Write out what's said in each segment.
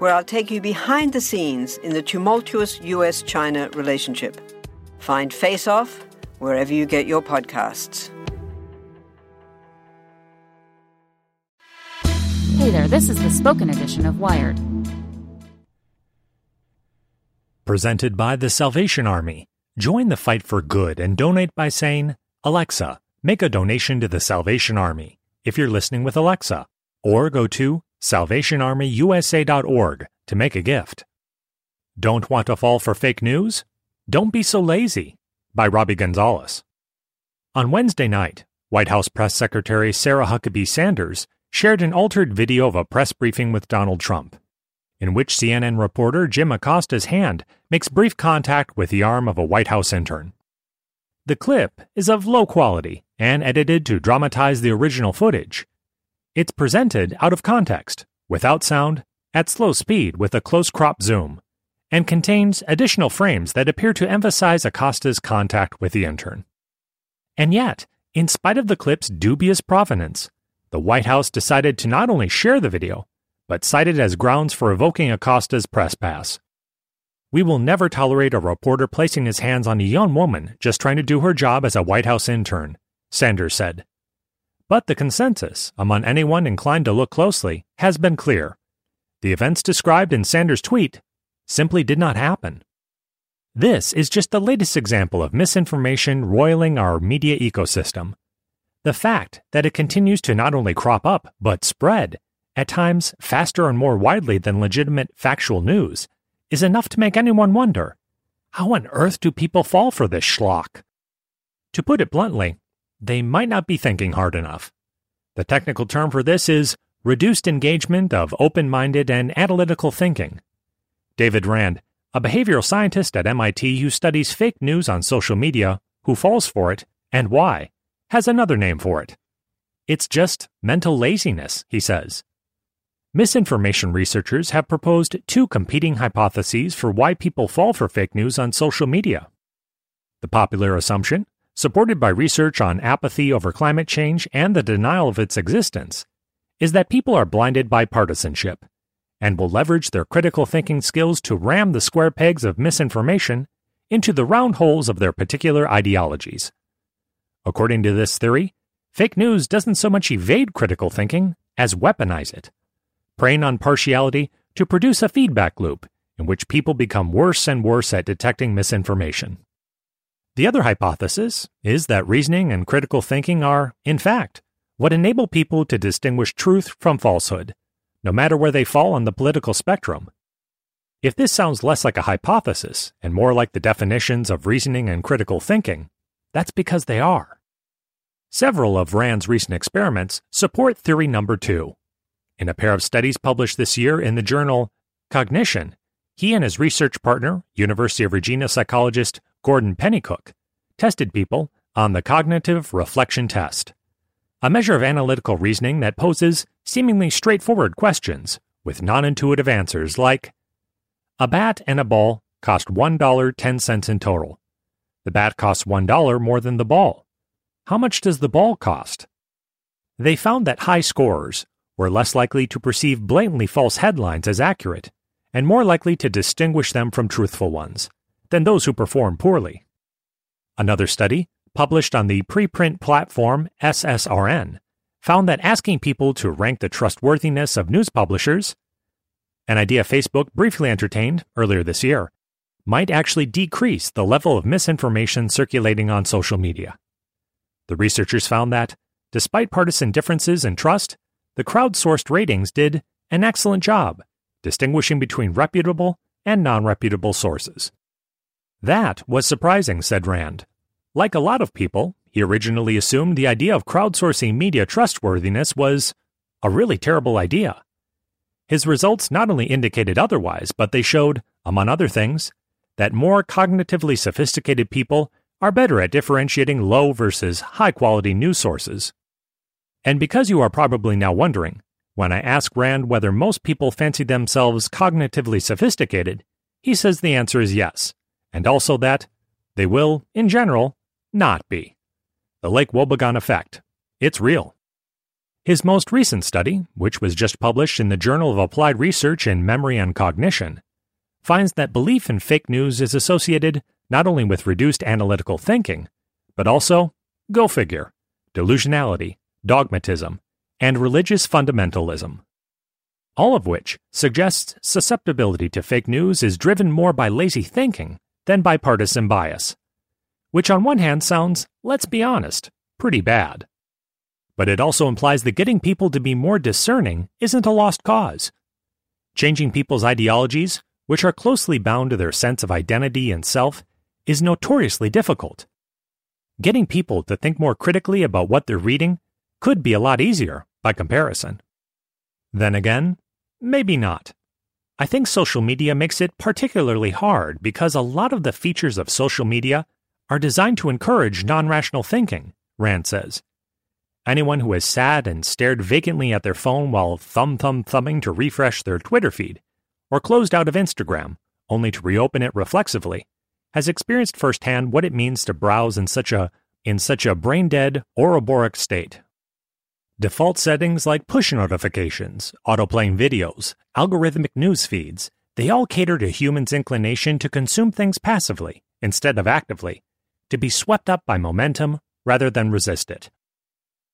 where I'll take you behind the scenes in the tumultuous US China relationship. Find Face Off wherever you get your podcasts. Hey there, this is the spoken edition of Wired. Presented by the Salvation Army. Join the fight for good and donate by saying, Alexa, make a donation to the Salvation Army if you're listening with Alexa, or go to salvationarmyusa.org to make a gift. Don't want to fall for fake news? Don't be so lazy. By Robbie Gonzalez. On Wednesday night, White House Press Secretary Sarah Huckabee Sanders shared an altered video of a press briefing with Donald Trump in which CNN reporter Jim Acosta's hand makes brief contact with the arm of a White House intern. The clip is of low quality and edited to dramatize the original footage. It's presented out of context, without sound, at slow speed with a close crop zoom, and contains additional frames that appear to emphasize Acosta's contact with the intern. And yet, in spite of the clip's dubious provenance, the White House decided to not only share the video, but cite it as grounds for revoking Acosta's press pass. We will never tolerate a reporter placing his hands on a young woman just trying to do her job as a White House intern, Sanders said. But the consensus, among anyone inclined to look closely, has been clear. The events described in Sanders' tweet simply did not happen. This is just the latest example of misinformation roiling our media ecosystem. The fact that it continues to not only crop up, but spread, at times faster and more widely than legitimate factual news, is enough to make anyone wonder how on earth do people fall for this schlock? To put it bluntly, they might not be thinking hard enough. The technical term for this is reduced engagement of open minded and analytical thinking. David Rand, a behavioral scientist at MIT who studies fake news on social media, who falls for it, and why, has another name for it. It's just mental laziness, he says. Misinformation researchers have proposed two competing hypotheses for why people fall for fake news on social media. The popular assumption, supported by research on apathy over climate change and the denial of its existence, is that people are blinded by partisanship and will leverage their critical thinking skills to ram the square pegs of misinformation into the round holes of their particular ideologies. According to this theory, fake news doesn't so much evade critical thinking as weaponize it preying on partiality to produce a feedback loop in which people become worse and worse at detecting misinformation. The other hypothesis is that reasoning and critical thinking are, in fact, what enable people to distinguish truth from falsehood, no matter where they fall on the political spectrum. If this sounds less like a hypothesis and more like the definitions of reasoning and critical thinking, that's because they are. Several of Rand's recent experiments support theory number two. In a pair of studies published this year in the journal Cognition, he and his research partner, University of Virginia psychologist Gordon Pennycook, tested people on the cognitive reflection test, a measure of analytical reasoning that poses seemingly straightforward questions with non intuitive answers like A bat and a ball cost $1.10 in total. The bat costs $1 more than the ball. How much does the ball cost? They found that high scorers were less likely to perceive blatantly false headlines as accurate, and more likely to distinguish them from truthful ones, than those who perform poorly. Another study, published on the preprint platform SSRN, found that asking people to rank the trustworthiness of news publishers an idea Facebook briefly entertained earlier this year, might actually decrease the level of misinformation circulating on social media. The researchers found that, despite partisan differences in trust, the crowdsourced ratings did an excellent job distinguishing between reputable and non reputable sources. That was surprising, said Rand. Like a lot of people, he originally assumed the idea of crowdsourcing media trustworthiness was a really terrible idea. His results not only indicated otherwise, but they showed, among other things, that more cognitively sophisticated people are better at differentiating low versus high quality news sources. And because you are probably now wondering, when I ask Rand whether most people fancy themselves cognitively sophisticated, he says the answer is yes, and also that they will, in general, not be. The Lake Wobegon effect. It's real. His most recent study, which was just published in the Journal of Applied Research in Memory and Cognition, finds that belief in fake news is associated not only with reduced analytical thinking, but also, go figure, delusionality, dogmatism, and religious fundamentalism. All of which suggests susceptibility to fake news is driven more by lazy thinking than bipartisan bias. Which, on one hand, sounds, let's be honest, pretty bad. But it also implies that getting people to be more discerning isn't a lost cause. Changing people's ideologies, which are closely bound to their sense of identity and self, is notoriously difficult. Getting people to think more critically about what they're reading could be a lot easier by comparison. Then again, maybe not. I think social media makes it particularly hard because a lot of the features of social media are designed to encourage non rational thinking, Rand says. Anyone who has sat and stared vacantly at their phone while thumb thumb thumbing to refresh their Twitter feed, or closed out of Instagram only to reopen it reflexively, has experienced firsthand what it means to browse in such a in such a brain dead Ouroboros state Default settings like push notifications, autoplaying videos, algorithmic news feeds, they all cater to humans' inclination to consume things passively instead of actively, to be swept up by momentum rather than resist it.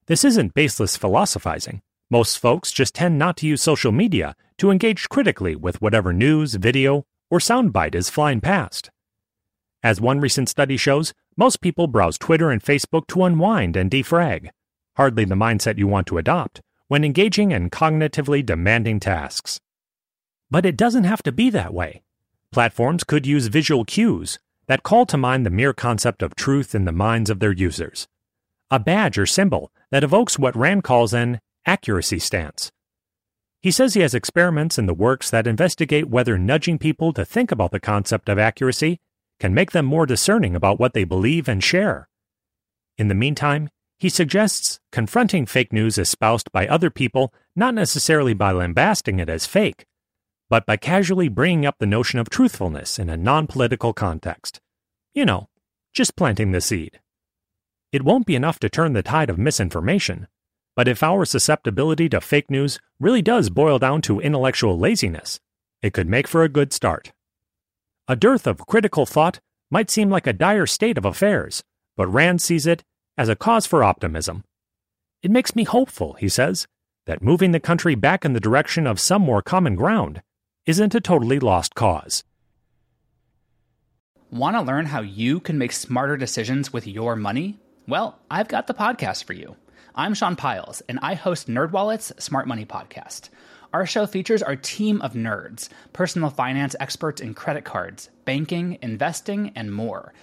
This isn't baseless philosophizing. Most folks just tend not to use social media to engage critically with whatever news, video, or soundbite is flying past. As one recent study shows, most people browse Twitter and Facebook to unwind and defrag, hardly the mindset you want to adopt when engaging in cognitively demanding tasks. But it doesn't have to be that way. Platforms could use visual cues that call to mind the mere concept of truth in the minds of their users. A badge or symbol that evokes what Rand calls an accuracy stance. He says he has experiments in the works that investigate whether nudging people to think about the concept of accuracy can make them more discerning about what they believe and share. In the meantime, he suggests confronting fake news espoused by other people not necessarily by lambasting it as fake, but by casually bringing up the notion of truthfulness in a non political context. You know, just planting the seed. It won't be enough to turn the tide of misinformation, but if our susceptibility to fake news really does boil down to intellectual laziness, it could make for a good start. A dearth of critical thought might seem like a dire state of affairs, but Rand sees it as a cause for optimism. It makes me hopeful, he says, that moving the country back in the direction of some more common ground isn't a totally lost cause. Want to learn how you can make smarter decisions with your money? Well, I've got the podcast for you. I'm Sean Pyles, and I host NerdWallet's Smart Money Podcast. Our show features our team of nerds, personal finance experts in credit cards, banking, investing, and more –